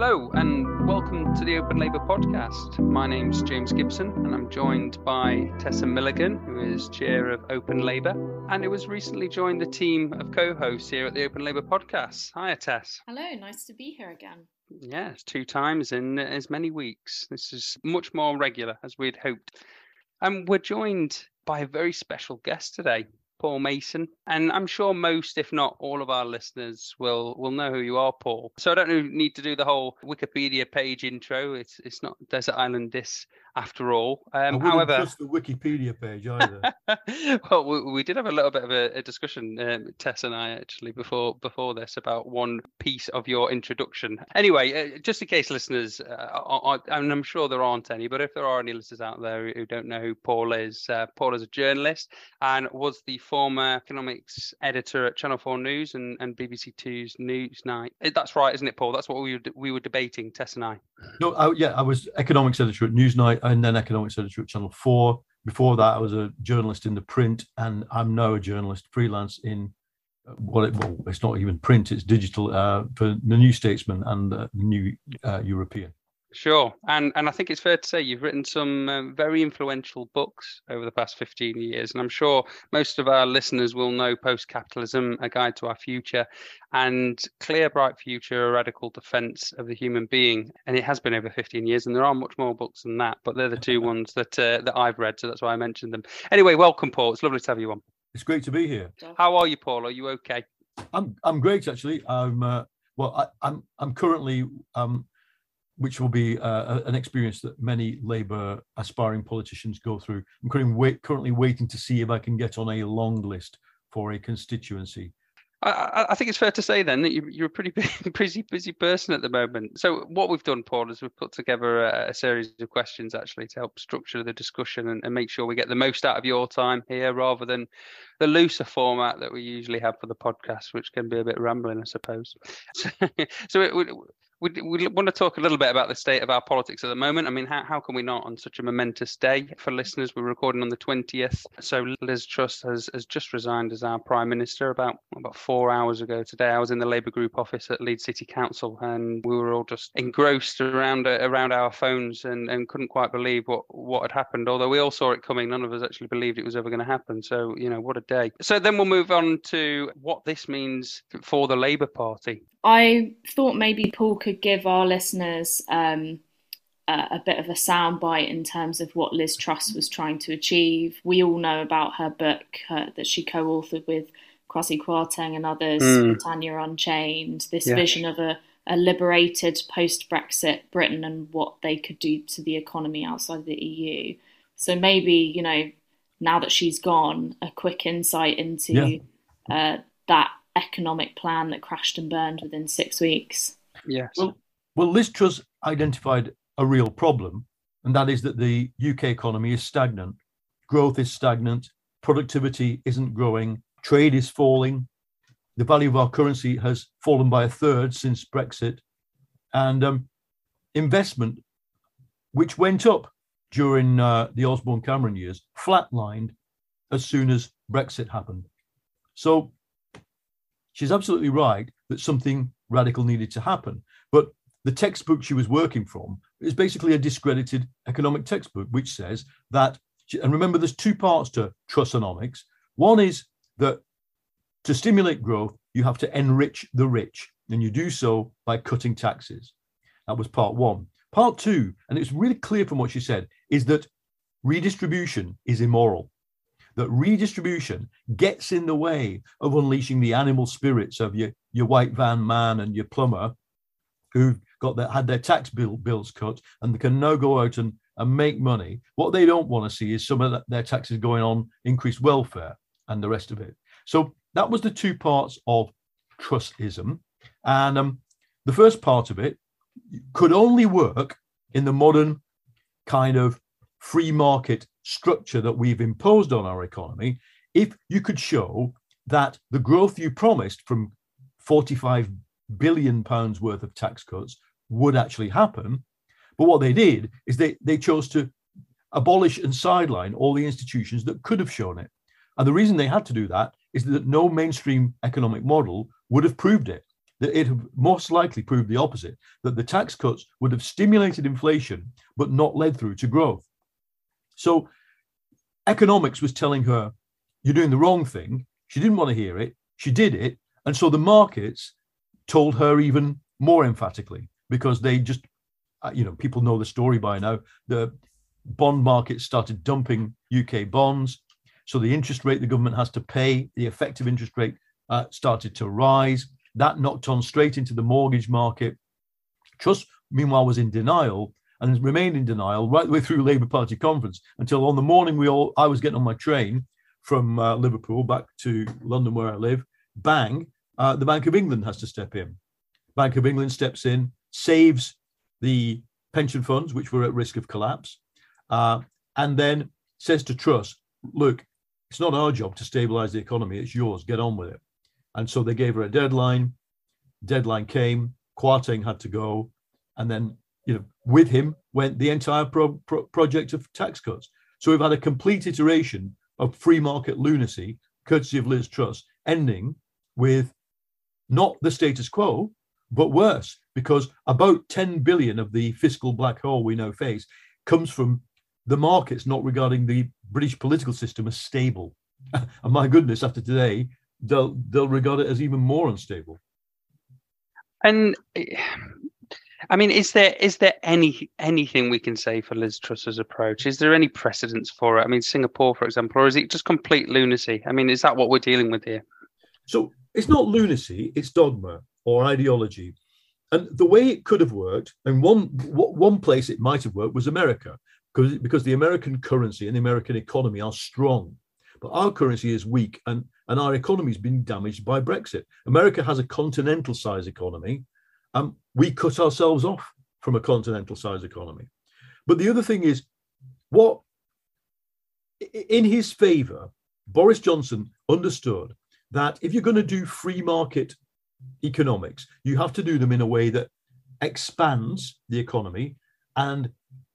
Hello, and welcome to the Open Labour podcast. My name's James Gibson, and I'm joined by Tessa Milligan, who is chair of Open Labour, and who has recently joined the team of co hosts here at the Open Labour podcast. Hiya, Tess. Hello, nice to be here again. Yes, two times in as many weeks. This is much more regular as we'd hoped. And we're joined by a very special guest today. Paul Mason, and I'm sure most, if not all, of our listeners will will know who you are, Paul. So I don't need to do the whole Wikipedia page intro. It's it's not Desert Island Discs after all. Um, however, trust the Wikipedia page either. well, we, we, did have a little bit of a, a discussion, um, Tess and I actually before before this about one piece of your introduction. Anyway, uh, just in case listeners, uh, are, and I'm sure there aren't any, but if there are any listeners out there who don't know who Paul is, uh, Paul is a journalist and was the former economics editor at Channel Four News and, and BBC Two's Newsnight. That's right, isn't it, Paul? That's what we were we were debating, Tess and I. No, I, yeah, I was economics editor at Newsnight and then economics editor at Channel 4. Before that, I was a journalist in the print, and I'm now a journalist freelance in uh, well, it, well it's not even print, it's digital uh, for the New Statesman and the New uh, European. Sure, and and I think it's fair to say you've written some um, very influential books over the past fifteen years, and I'm sure most of our listeners will know "Post Capitalism: A Guide to Our Future" and "Clear Bright Future: A Radical Defense of the Human Being." And it has been over fifteen years, and there are much more books than that, but they're the two ones that uh, that I've read, so that's why I mentioned them. Anyway, welcome, Paul. It's lovely to have you on. It's great to be here. How are you, Paul? Are you okay? I'm I'm great actually. I'm uh, well. I, I'm I'm currently um which will be uh, an experience that many Labour aspiring politicians go through. I'm currently, wait, currently waiting to see if I can get on a long list for a constituency. I, I, think it's fair to say then that you, are a pretty busy, busy person at the moment. So what we've done, Paul, is we've put together a, a series of questions actually to help structure the discussion and, and, make sure we get the most out of your time here, rather than the looser format that we usually have for the podcast, which can be a bit rambling, I suppose. So, so it, we, we want to talk a little bit about the state of our politics at the moment. I mean, how, how can we not on such a momentous day for listeners? We're recording on the 20th. So Liz Truss has, has just resigned as our Prime Minister about, about four hours ago today. I was in the Labour Group office at Leeds City Council and we were all just engrossed around uh, around our phones and, and couldn't quite believe what, what had happened. Although we all saw it coming, none of us actually believed it was ever going to happen. So, you know, what a day. So then we'll move on to what this means for the Labour Party. I thought maybe Paul could give our listeners um, a, a, bit of a soundbite in terms of what Liz Truss was trying to achieve. We all know about her book uh, that she co authored with Kwasi Kwarteng and others, mm. Britannia Unchained, this yeah. vision of a, a liberated post Brexit Britain and what they could do to the economy outside the EU. So maybe, you know, now that she's gone, a quick insight into yeah. uh, that economic plan that crashed and burned within six weeks. Yes. Well, well, Liz Truss identified a real problem, and that is that the UK economy is stagnant. Growth is stagnant, productivity isn't growing, trade is falling, the value of our currency has fallen by a third since Brexit, and um, investment, which went up during uh, the Osborne Cameron years, flatlined as soon as Brexit happened. So she's absolutely right that something radical needed to happen. But the textbook she was working from is basically a discredited economic textbook, which says that, and remember, there's two parts to Trussonomics. One is that to stimulate growth, you have to enrich the rich, and you do so by cutting taxes. That was part one. Part two, and it's really clear from what she said, is that redistribution is immoral that redistribution gets in the way of unleashing the animal spirits of your, your white van man and your plumber who've got their, had their tax bill, bills cut and can now go out and, and make money. What they don't want to see is some of their taxes going on increased welfare and the rest of it. So that was the two parts of Trussism. And um, the first part of it could only work in the modern kind of free market structure that we've imposed on our economy if you could show that the growth you promised from 45 billion pounds worth of tax cuts would actually happen but what they did is they they chose to abolish and sideline all the institutions that could have shown it and the reason they had to do that is that no mainstream economic model would have proved it that it most likely proved the opposite, that the tax cuts would have stimulated inflation but not led through to growth. So economics was telling her, you're doing the wrong thing. She didn't want to hear it. She did it. And so the markets told her even more emphatically because they just, uh, you know, people know the story by now. The bond market started dumping UK bonds. So the interest rate the government has to pay, the effective interest rate uh, started to rise. That knocked on straight into the mortgage market. Truss, meanwhile, was in denial and remained in denial right the way through Labour Party conference until on the morning we all I was getting on my train from uh, Liverpool back to London where I live. Bang, uh, the Bank of England has to step in. Bank of England steps in, saves the pension funds which were at risk of collapse, uh, and then says to Truss, "Look, it's not our job to stabilise the economy; it's yours. Get on with it." And so they gave her a deadline. Deadline came. Kwarteng had to go, and then you know with him went the entire pro- pro- project of tax cuts. So we've had a complete iteration of free market lunacy, courtesy of Liz Truss, ending with not the status quo, but worse, because about 10 billion of the fiscal black hole we now face comes from the markets not regarding the British political system as stable. and my goodness, after today, they'll they'll regard it as even more unstable. And I mean, is there is there any anything we can say for Liz Truss's approach? Is there any precedence for it? I mean, Singapore, for example, or is it just complete lunacy? I mean, is that what we're dealing with here? So it's not lunacy; it's dogma or ideology. And the way it could have worked, and one one place it might have worked was America, because because the American currency and the American economy are strong, but our currency is weak, and and our economy has been damaged by Brexit. America has a continental size economy. Um, we cut ourselves off from a continental size economy. But the other thing is, what in his favor, Boris Johnson understood that if you're going to do free market economics, you have to do them in a way that expands the economy and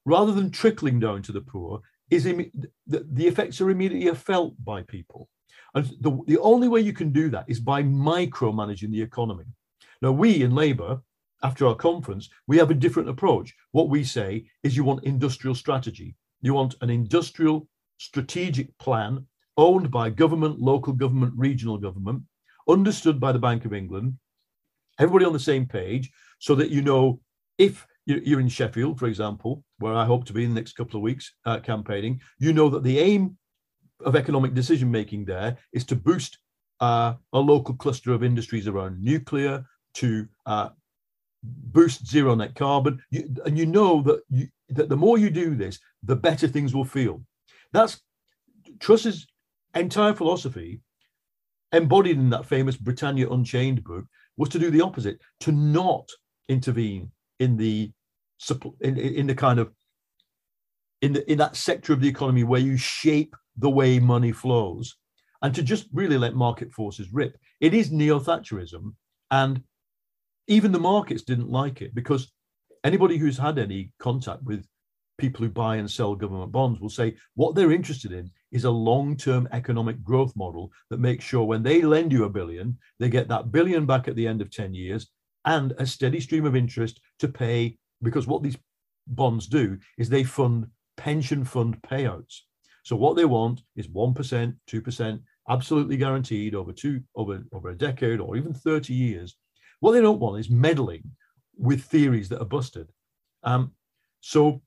rather than trickling down to the poor, is Im- the, the effects are immediately felt by people. And the, the only way you can do that is by micromanaging the economy. Now, we in Labour, after our conference, we have a different approach. What we say is you want industrial strategy. You want an industrial strategic plan owned by government, local government, regional government, understood by the Bank of England, everybody on the same page, so that you know if you're in Sheffield, for example, where I hope to be in the next couple of weeks uh, campaigning, you know that the aim of economic decision making there is to boost uh, a local cluster of industries around nuclear, to uh, boost zero net carbon. You, and you know that, you, that the more you do this, the better things will feel. That's Truss's entire philosophy, embodied in that famous Britannia Unchained book, was to do the opposite, to not intervene in the in, in the kind of in the in that sector of the economy where you shape the way money flows and to just really let market forces rip. It is neo Thatcherism. And even the markets didn't like it because anybody who's had any contact with people who buy and sell government bonds will say what they're interested in is a long term economic growth model that makes sure when they lend you a billion, they get that billion back at the end of 10 years and a steady stream of interest to pay. Because what these bonds do is they fund pension fund payouts. So what they want is 1%, 2%, absolutely guaranteed over two over, over a decade or even 30 years. What they don't want is meddling with theories that are busted. Um, so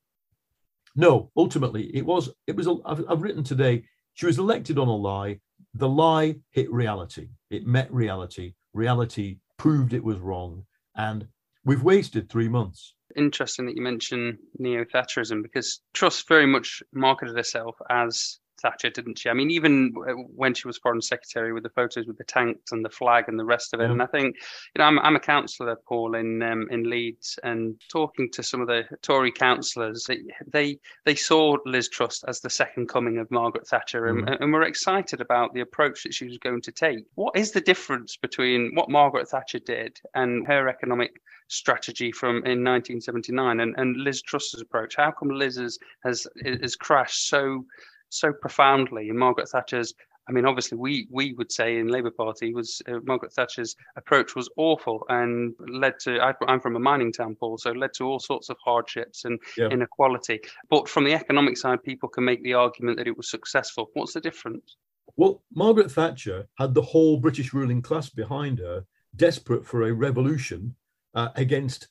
no, ultimately it was it was I've, I've written today she was elected on a lie. The lie hit reality. It met reality. Reality proved it was wrong. And we've wasted three months interesting that you mention neo Thatcherism because Truss very much marketed herself as Thatcher, didn't she? I mean, even when she was foreign secretary with the photos with the tanks and the flag and the rest of it. Mm. And I think, you know, I'm, I'm a councillor, Paul, in um, in Leeds, and talking to some of the Tory councillors, they they saw Liz Truss as the second coming of Margaret Thatcher, and, mm. and were excited about the approach that she was going to take. What is the difference between what Margaret Thatcher did and her economic strategy from in 1979 and, and Liz Truss's approach? How come Liz has, has, has crashed so so profoundly and Margaret Thatcher's I mean, obviously, we we would say in Labour Party was uh, Margaret Thatcher's approach was awful and led to. I, am from a mining town, Paul, so led to all sorts of hardships and yeah. inequality. But from the economic side, people can make the argument that it was successful. What's the difference? Well, Margaret Thatcher had the whole British ruling class behind her, desperate for a revolution uh, against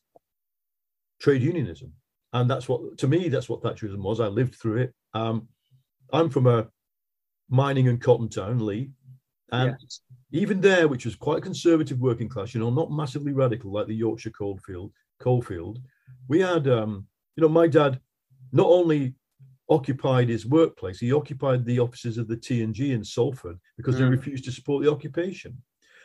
trade unionism, and that's what to me that's what Thatcherism was. I lived through it. Um, I'm from a mining and cotton town, Leigh, And yeah. even there, which was quite conservative working class, you know, not massively radical like the Yorkshire coalfield, coalfield, we had, um, you know, my dad not only occupied his workplace, he occupied the offices of the T&G in Salford because mm. they refused to support the occupation.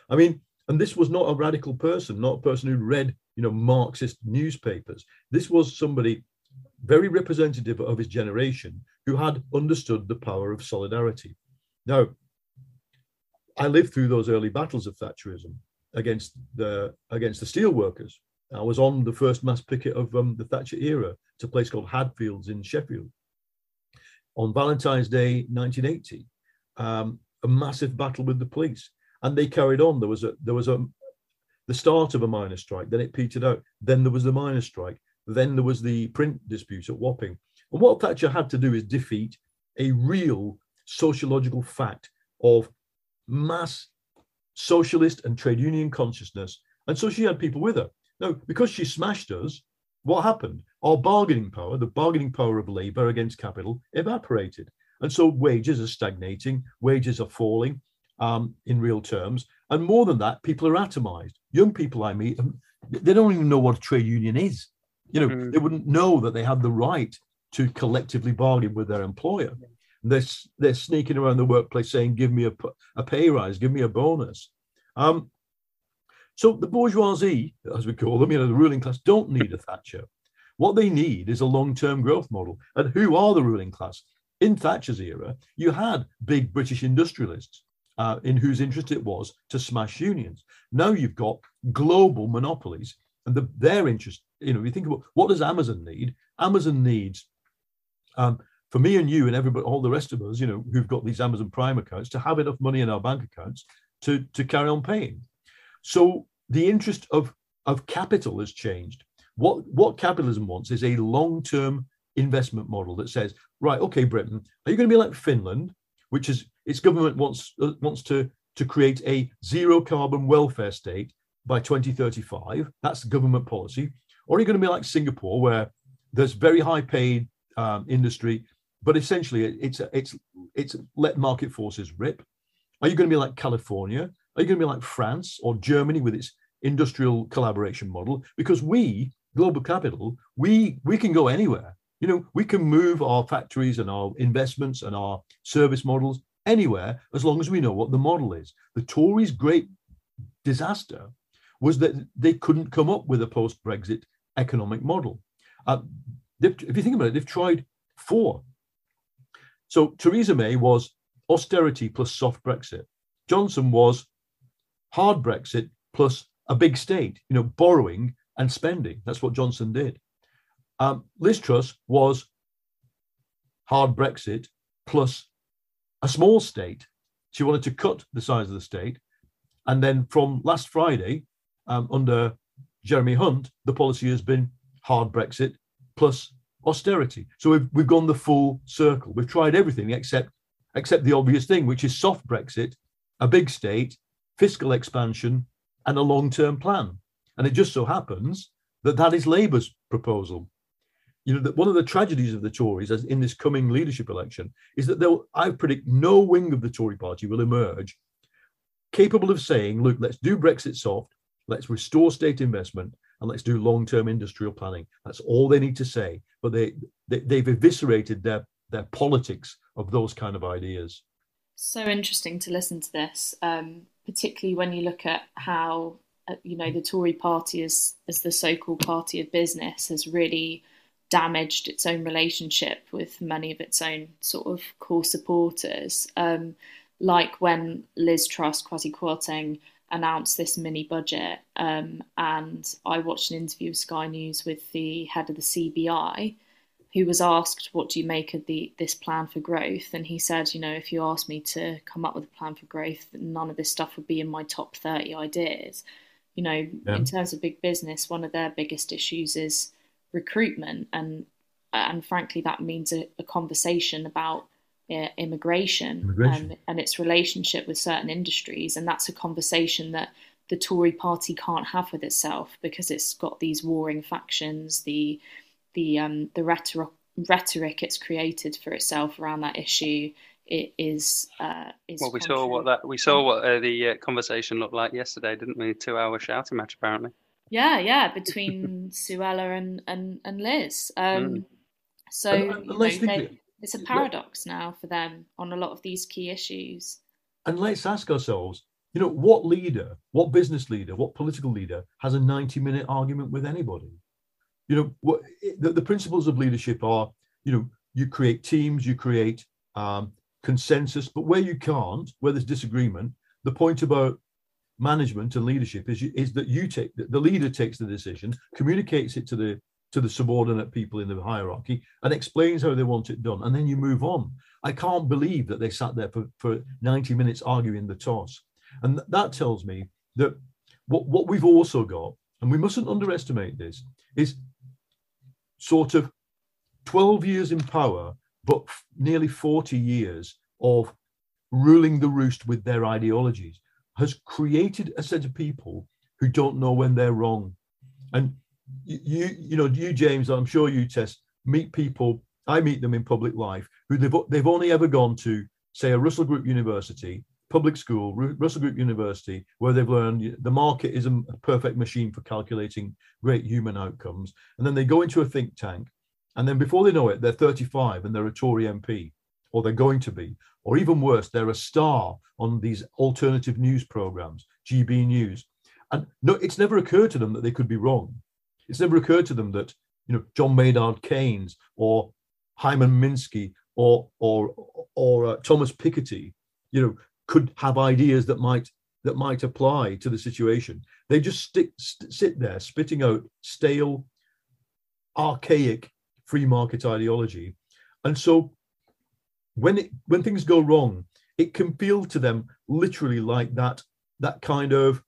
I mean, and this was not a radical person, not a person who read, you know, Marxist newspapers. This was somebody very representative of his generation who had understood the power of solidarity. Now, I lived through those early battles of Thatcherism against the against the steelworkers. I was on the first mass picket of um, the Thatcher era to a place called Hadfields in Sheffield. On Valentine's Day 1980, um, a massive battle with the police, and they carried on. There was a there was a the start of a miners' strike, then it petered out. Then there was the miners' strike. Then there was the print dispute at Wapping. And what Thatcher had to do is defeat a real sociological fact of mass socialist and trade union consciousness. And so she had people with her. Now, because she smashed us, what happened? Our bargaining power, the bargaining power of labor against capital, evaporated. And so wages are stagnating, wages are falling um, in real terms. And more than that, people are atomized. Young people I meet, um, they don't even know what a trade union is. You know, mm. they wouldn't know that they had the right to collectively bargain with their employer. They're, they're sneaking around the workplace saying, give me a, a pay rise, give me a bonus. Um, so the bourgeoisie, as we call them, you know, the ruling class, don't need a Thatcher. What they need is a long-term growth model. And who are the ruling class? In Thatcher's era, you had big British industrialists uh, in whose interest it was to smash unions. Now you've got global monopolies, and the, their interest. You know, you think about what does Amazon need? Amazon needs um, for me and you and everybody, all the rest of us, you know, who've got these Amazon Prime accounts, to have enough money in our bank accounts to to carry on paying. So the interest of of capital has changed. What what capitalism wants is a long term investment model that says, right, okay, Britain, are you going to be like Finland, which is its government wants uh, wants to to create a zero carbon welfare state by 2035? That's government policy. Or are you going to be like Singapore, where there's very high paid um, industry, but essentially it's it's it's let market forces rip. Are you going to be like California? Are you going to be like France or Germany with its industrial collaboration model? Because we, global capital, we we can go anywhere. You know, we can move our factories and our investments and our service models anywhere as long as we know what the model is. The Tories' great disaster was that they couldn't come up with a post-Brexit economic model. Uh, if you think about it, they've tried four. So Theresa May was austerity plus soft Brexit. Johnson was hard Brexit plus a big state, you know, borrowing and spending. That's what Johnson did. Um, Liz Truss was hard Brexit plus a small state. She wanted to cut the size of the state. And then from last Friday, um, under Jeremy Hunt, the policy has been hard Brexit plus austerity. So we've, we've gone the full circle. We've tried everything except except the obvious thing, which is soft Brexit, a big state, fiscal expansion, and a long-term plan. And it just so happens that that is Labour's proposal. You know, that one of the tragedies of the Tories as in this coming leadership election is that they'll, I predict no wing of the Tory party will emerge capable of saying, look, let's do Brexit soft, let's restore state investment, and let's do long-term industrial planning. That's all they need to say. But they, they have eviscerated their their politics of those kind of ideas. So interesting to listen to this, um, particularly when you look at how uh, you know the Tory party as as the so-called party of business has really damaged its own relationship with many of its own sort of core supporters. Um, like when Liz Truss, Kwarteng announced this mini budget, um, and I watched an interview with Sky News with the head of the CBI, who was asked, "What do you make of the this plan for growth?" and he said, "You know, if you asked me to come up with a plan for growth, none of this stuff would be in my top thirty ideas." You know, yeah. in terms of big business, one of their biggest issues is recruitment, and and frankly, that means a, a conversation about immigration, immigration. And, and its relationship with certain industries, and that's a conversation that the Tory party can't have with itself because it's got these warring factions, the the um, the rhetoric rhetoric it's created for itself around that issue. It is uh, is well we saw what that we saw what uh, the uh, conversation looked like yesterday didn't we? Two hour shouting match apparently. Yeah yeah between Suella and and, and Liz. Um, mm. so and, know, they, it's a paradox now for them on a lot of these key issues and let's ask ourselves you know, what leader, what business leader, what political leader has a 90 minute argument with anybody? You know, what the, the principles of leadership are, you know, you create teams, you create um, consensus, but where you can't, where there's disagreement, the point about management and leadership is, is that you take the leader takes the decision, communicates it to the to the subordinate people in the hierarchy and explains how they want it done, and then you move on. I can't believe that they sat there for, for 90 minutes arguing the toss. And that tells me that what, what we've also got, and we mustn't underestimate this, is sort of 12 years in power, but nearly 40 years of ruling the roost with their ideologies has created a set of people who don't know when they're wrong. And you, you know, you, James, I'm sure you Tess meet people. I meet them in public life who they've they've only ever gone to, say, a Russell Group University, public school, Russell Group University, where they've learned the market is a perfect machine for calculating great human outcomes. And then they go into a think tank. And then before they know it, they're 35 and they're a Tory MP, or they're going to be. Or even worse, they're a star on these alternative news programs, GB News. And no, it's never occurred to them that they could be wrong. It's never occurred to them that, you know, John Maynard Keynes or Hyman Minsky or or or uh, Thomas Piketty, you know, could have ideas that might that might apply to the situation. They just stick, st- sit there spitting out stale, archaic free market ideology, and so when it when things go wrong, it can feel to them literally like that that kind of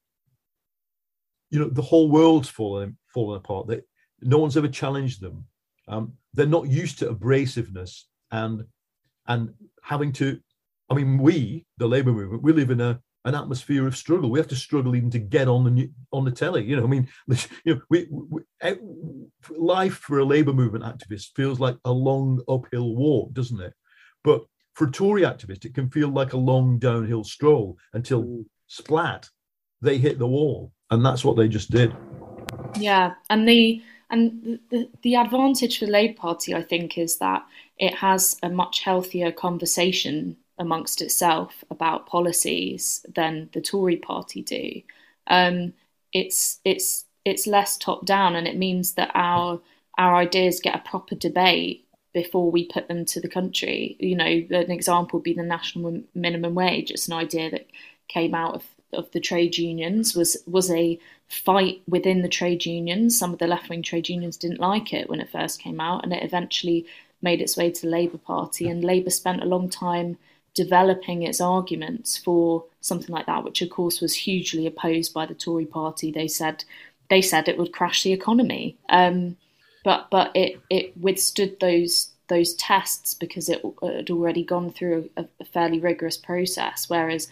you know the whole world's fallen fallen apart. That no one's ever challenged them. Um, they're not used to abrasiveness and and having to I mean, we, the labour movement, we live in a an atmosphere of struggle. We have to struggle even to get on the on the telly. You know, I mean, you know, we, we eh, life for a labour movement activist feels like a long uphill walk, doesn't it? But for a Tory activist, it can feel like a long downhill stroll until mm. splat, they hit the wall, and that's what they just did. Yeah, and the and the, the advantage for the Labour Party, I think, is that it has a much healthier conversation amongst itself about policies than the Tory party do. Um, it's it's it's less top down, and it means that our our ideas get a proper debate before we put them to the country. You know, an example would be the national minimum wage. It's an idea that came out of, of the trade unions was was a fight within the trade unions. Some of the left wing trade unions didn't like it when it first came out, and it eventually made its way to the Labour Party. And Labour spent a long time developing its arguments for something like that, which of course was hugely opposed by the Tory party. They said they said it would crash the economy, um, but but it it withstood those those tests because it had already gone through a, a fairly rigorous process. Whereas,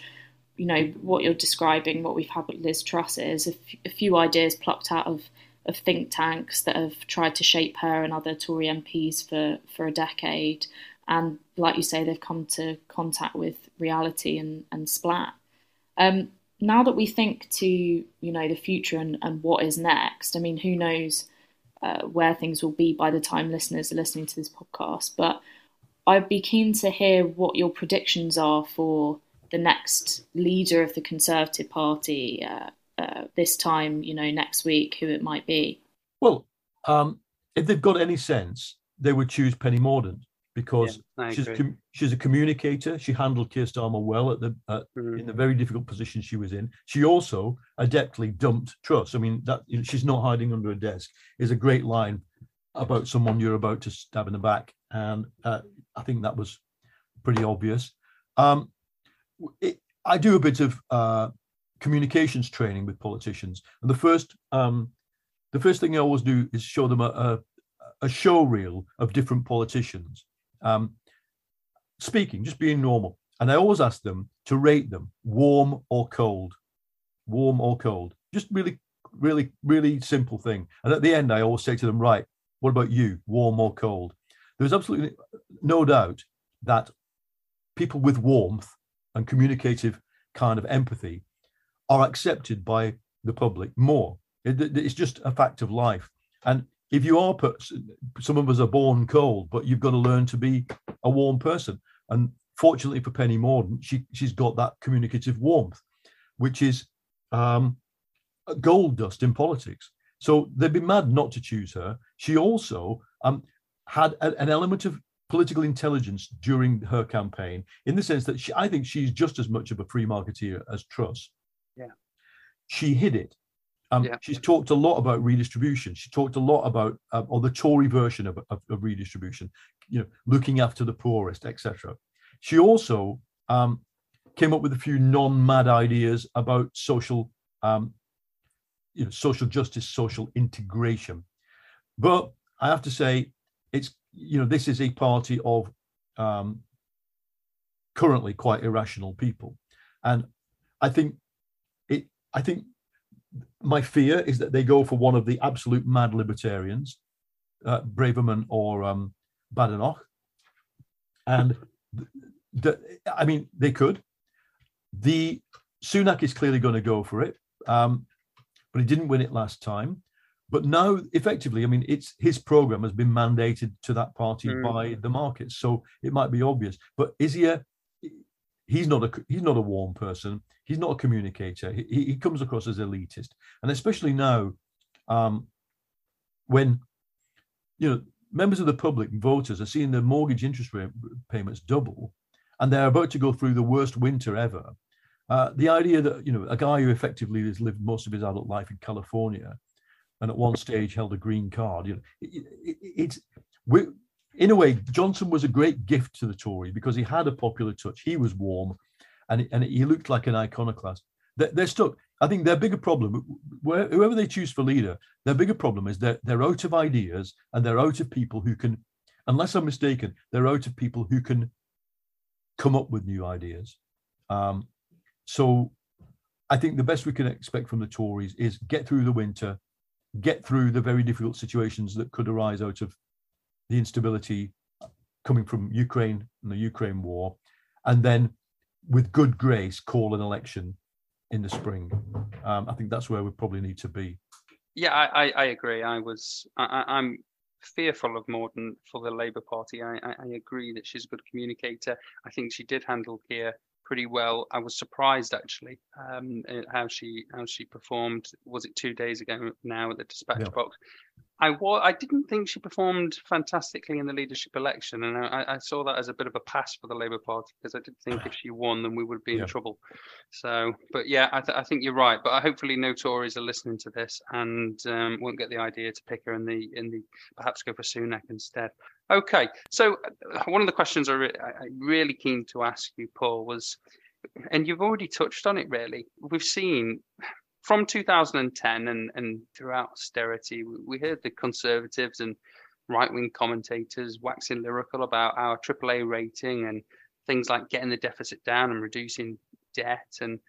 you know, what you're describing, what we've had with Liz Truss is a, f- a few ideas plucked out of of think tanks that have tried to shape her and other Tory MPs for for a decade and like you say, they've come to contact with reality and, and splat. Um, now that we think to you know the future and, and what is next, I mean, who knows uh, where things will be by the time listeners are listening to this podcast? But I'd be keen to hear what your predictions are for the next leader of the Conservative Party uh, uh, this time, you know, next week, who it might be. Well, um, if they've got any sense, they would choose Penny Mordaunt because yeah, she's com- she's a communicator. She handled Keir Starmer well at the mm-hmm. in the very difficult position she was in. She also adeptly dumped Truss. I mean, that you know, she's not hiding under a desk is a great line about someone you're about to stab in the back, and uh, I think that was pretty obvious. Um, I do a bit of uh, communications training with politicians, and the first um, the first thing I always do is show them a, a, a show reel of different politicians um, speaking, just being normal, and I always ask them to rate them warm or cold, warm or cold, just really, really, really simple thing. And at the end, I always say to them, right, what about you, warm or cold? There's absolutely no doubt that people with warmth and communicative kind of empathy are accepted by the public more. It, it's just a fact of life. And if you are some of us are born cold, but you've got to learn to be a warm person. And fortunately for Penny Mordaunt, she she's got that communicative warmth, which is um, gold dust in politics. So they'd be mad not to choose her. She also um, had a, an element of political intelligence during her campaign, in the sense that she, I think she's just as much of a free marketeer as Truss. Yeah. She hid it. Um, yeah. She's talked a lot about redistribution. She talked a lot about, uh, or the Tory version of, of, of, redistribution, you know, looking after the poorest, etc. She also um, came up with a few non-mad ideas about social um, you know, social justice, social integration. But I have to say, it's you know, this is a party of um, currently quite irrational people, and I think it. I think my fear is that they go for one of the absolute mad libertarians, uh, Braverman or um, Badenoch, and I mean they could. The Sunak is clearly going to go for it. Um, but he didn't win it last time. But now, effectively, I mean, it's his program has been mandated to that party mm. by the markets, so it might be obvious. But is he a? He's not a he's not a warm person. He's not a communicator. He, he comes across as elitist, and especially now, um, when you know members of the public voters are seeing their mortgage interest rate payments double, and they're about to go through the worst winter ever. Uh, the idea that you know a guy who effectively has lived most of his adult life in California, and at one stage held a green card, you know, it, it, it's we, in a way Johnson was a great gift to the Tory because he had a popular touch. He was warm, and and he looked like an iconoclast. They're, they're stuck. I think their bigger problem, whoever they choose for leader, their bigger problem is that they're out of ideas and they're out of people who can, unless I'm mistaken, they're out of people who can come up with new ideas. Um, so I think the best we can expect from the Tories is get through the winter, get through the very difficult situations that could arise out of the instability coming from Ukraine and the Ukraine war, and then with good grace call an election in the spring. Um, I think that's where we probably need to be. Yeah, I, I, agree. I was I, I'm fearful of Mordaunt for the Labour Party. I, I, agree that she's a good communicator. I think she did handle Keir pretty well. I was surprised actually um, how she how she performed. Was it two days ago now at the dispatch yeah. box? I wa- I didn't think she performed fantastically in the leadership election, and I, I saw that as a bit of a pass for the Labour Party because I did think if she won, then we would be in yeah. trouble. So, but yeah, I, th- I, think you're right. But hopefully, no Tories are listening to this and um, won't get the idea to pick her in the in the perhaps go for Sunak instead. Okay, so uh, one of the questions I re- I'm really keen to ask you, Paul, was, and you've already touched on it. Really, we've seen from 2010 and and throughout austerity, we, heard the Conservatives and right-wing commentators waxing lyrical about our AAA rating and things like getting the deficit down and reducing debt and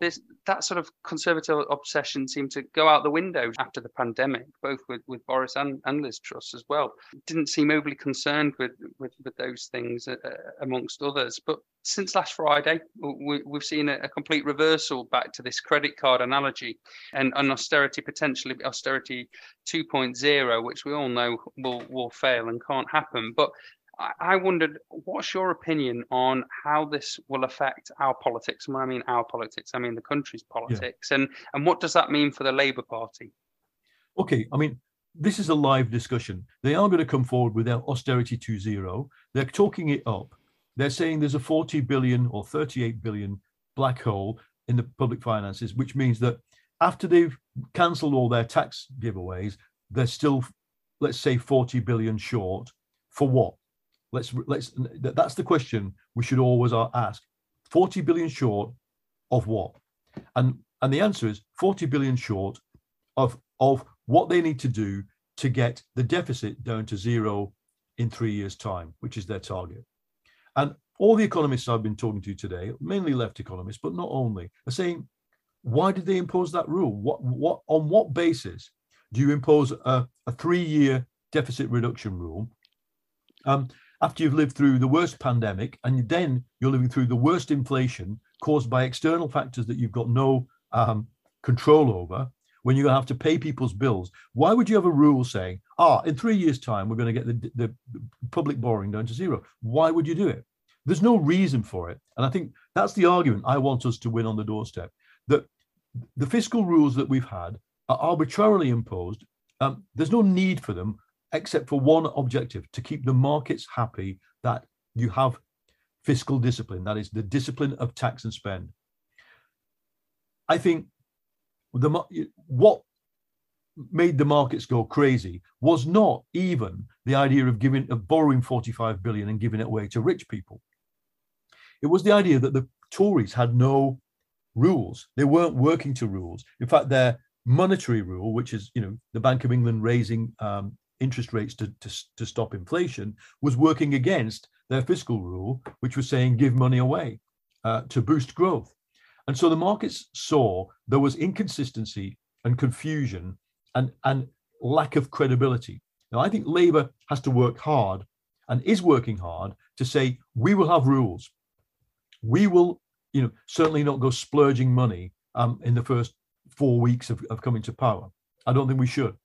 this that sort of conservative obsession seemed to go out the window after the pandemic, both with, with Boris and, and Liz Truss as well. Didn't seem overly concerned with with, with those things uh, uh amongst others. But since last Friday, we, have seen a, a, complete reversal back to this credit card analogy and, and austerity potentially austerity 2.0, which we all know will will fail and can't happen. But I wondered, what's your opinion on how this will affect our politics? And when I mean our politics, I mean the country's politics, yeah. and and what does that mean for the Labour Party? Okay, I mean this is a live discussion. They are going to come forward with their austerity 2.0. They're talking it up. They're saying there's a 40 billion or 38 billion black hole in the public finances, which means that after they've cancelled all their tax giveaways, they're still let's say 40 billion short for what? Let's let's that's the question we should always ask. 40 billion short of what? And and the answer is 40 billion short of of what they need to do to get the deficit down to zero in three years' time, which is their target. And all the economists I've been talking to today, mainly left economists, but not only, are saying, why did they impose that rule? What, what, on what basis do you impose a, a three-year deficit reduction rule um, after you've lived through the worst pandemic and then you're living through the worst inflation caused by external factors that you've got no um, control over? When you're going to have to pay people's bills, why would you have a rule saying, "Ah, in three years' time, we're going to get the, the public borrowing down to zero"? Why would you do it? There's no reason for it. And I think that's the argument I want us to win on the doorstep that the fiscal rules that we've had are arbitrarily imposed. Um, there's no need for them except for one objective to keep the markets happy that you have fiscal discipline, that is the discipline of tax and spend. I think the what made the markets go crazy was not even the idea of giving of borrowing 45 billion and giving it away to rich people. It was the idea that the Tories had no rules. They weren't working to rules. In fact, their monetary rule, which is you know the Bank of England raising um, interest rates to, to, to stop inflation, was working against their fiscal rule, which was saying give money away uh, to boost growth. And so the markets saw there was inconsistency and confusion and, and lack of credibility. Now, I think Labour has to work hard and is working hard to say we will have rules we will, you know, certainly not go splurging money um, in the first four weeks of, of coming to power. I don't think we should.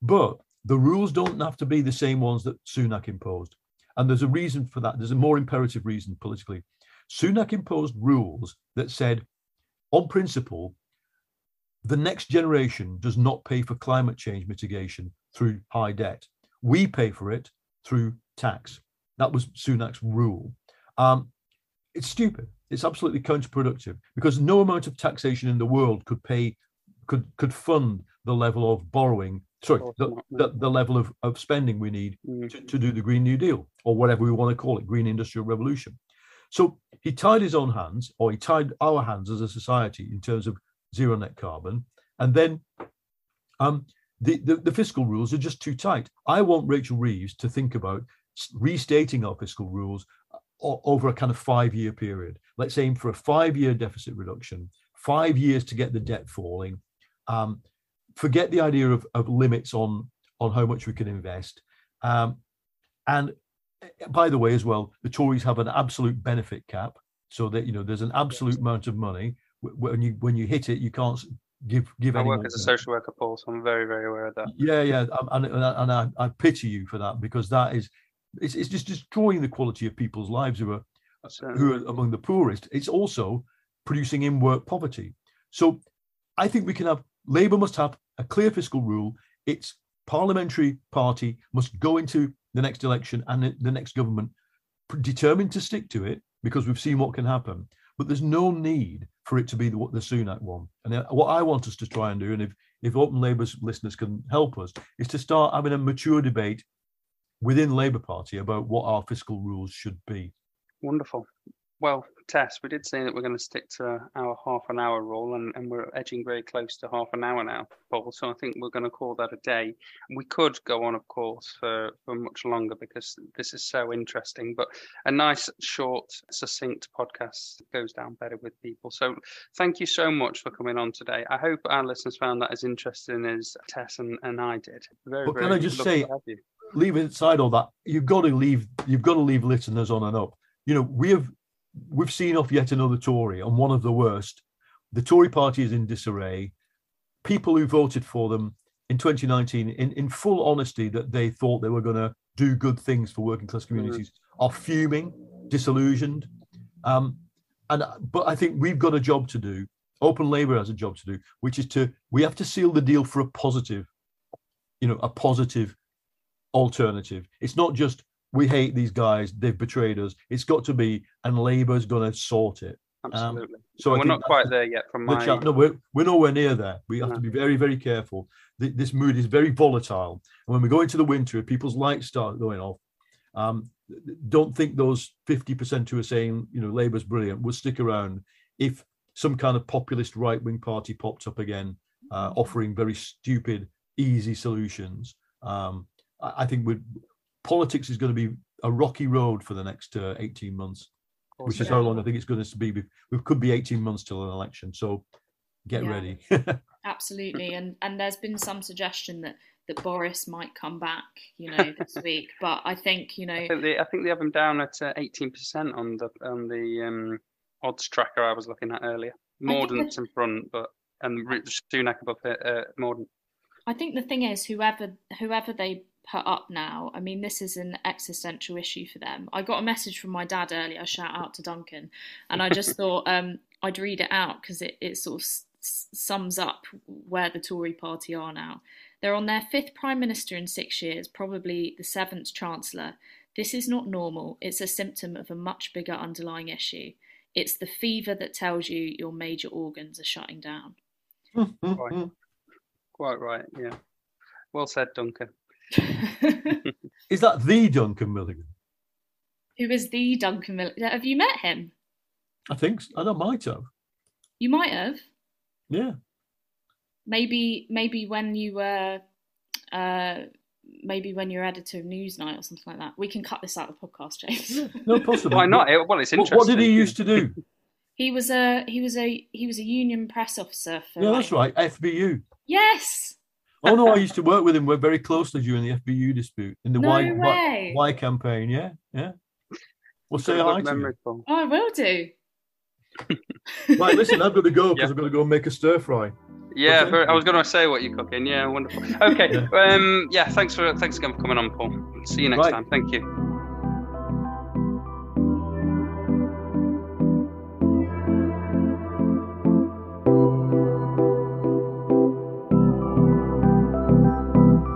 But the rules don't have to be the same ones that Sunak imposed. And there's a reason for that. There's a more imperative reason politically. Sunak imposed rules that said, on principle, the next generation does not pay for climate change mitigation through high debt. We pay for it through tax. That was Sunak's rule. Um, it's stupid. It's absolutely counterproductive because no amount of taxation in the world could pay, could could fund the level of borrowing. Sorry, the, the, the level of, of spending we need mm. to, to do the Green New Deal or whatever we want to call it, Green Industrial Revolution. So he tied his own hands, or he tied our hands as a society in terms of zero net carbon, and then um, the, the, the fiscal rules are just too tight. I want Rachel Reeves to think about restating our fiscal rules over a kind of five year period. Let's aim for a five year deficit reduction, five years to get the debt falling. Um, forget the idea of, of limits on, on how much we can invest. Um, and eh, by the way, as well, the Tories have an absolute benefit cap, so that you know there's an absolute amount of money. When you when you hit it, you can't give give. I work as a social worker, Paul, so I'm very very aware of that. Yeah, yeah, and, and, and I, I pity you for that because that is it's, it's just destroying the quality of people's lives who are who are among the poorest. It's also producing in-work poverty. So I think we can have Labour must have a clear fiscal rule. Its parliamentary party must go into the next election and the next government determined to stick to it because we've seen what can happen. But there's no need for it to be the, the Sunak one. And uh, what I want us to try and do, and if if Open Labour's listeners can help us, is to start having a mature debate within Labour Party about what our fiscal rules should be. Wonderful. Well, Tess, we did say that we're going to stick to our half an hour rule, and, and we're edging very close to half an hour now, Paul. So I think we're going to call that a day. We could go on, of course, for, for much longer because this is so interesting, but a nice, short, succinct podcast goes down better with people. So thank you so much for coming on today. I hope our listeners found that as interesting as Tess and, and I did. Very, but very can I just say, leave inside all that, you've got to leave. You've got to leave listeners on and up. You know, we have we've seen off yet another Tory and one of the worst. The Tory party is in disarray. People who voted for them in 2019, in, in full honesty, that they thought they were going to do good things for working class mm-hmm. communities, mm-hmm. are fuming, disillusioned. Um, and but I think we've got a job to do. Open Labour has a job to do, which is to we have to seal the deal for a positive, you know, a positive alternative. It's not just we hate these guys, they've betrayed us. It's got to be, and Labour's going to sort it. absolutely. Um, so we're not quite there yet from my. no, we're, we're nowhere near there. We have no. to be very, very careful. The, this mood is very volatile. And when we go into the winter, if people's lights start going off, um, don't think those 50% who are saying, you know, Labour's brilliant will stick around if some kind of populist right wing party popped up again, uh, offering very stupid, easy solutions. Um, I, I think politics is going to be a rocky road for the next uh, 18 months, which is how long I think it's going to be. We could be 18 months till an election. So get yeah. ready. Absolutely. And, and there's been some suggestion that that Boris might come back, you know, this week. But I think, you know, I think they, I think they have him down at uh, eighteen uh, percent on the on the um, odds tracker I was looking at earlier. Mordaunt's in front, but and Sunak above uh, Mordaunt. I think the thing is, whoever whoever they put up now, I mean, this is an existential issue for them. I got a message from my dad earlier. Shout out to Duncan, and I just thought um, I'd read it out because it it sort of s- sums up where the Tory party are now. They're on their fifth Prime Minister in six years, probably the seventh Chancellor. This is not normal. It's a symptom of a much bigger underlying issue. It's the fever that tells you your major organs are shutting down. Quite, quite right, yeah. Well said, Duncan. is that the Duncan Milligan? Who is the Duncan Milligan? Have you met him? I think so. I might have. You might have. Yeah maybe maybe when you were uh, maybe when you're editor of Newsnight or something like that. We can cut this out of the podcast, James. Yeah, no, possible. Why not? Well, it's interesting. What, did he used to do? he was a he was a he was a union press officer. For, yeah, like, that's right. FBU. Yes. Oh no, I used to work with him We're very closely during the FBU dispute in the no Y, y, y, campaign. Yeah, yeah. We'll say hi to you. Oh, I will do. right, listen, I've got to go because yeah. I'm going to go and make a stir fry. Yeah, okay. I was going to say what you're cooking. Yeah, wonderful. Okay. yeah. Um, yeah. Thanks for thanks again for coming on, Paul. See you next right. time. Thank you.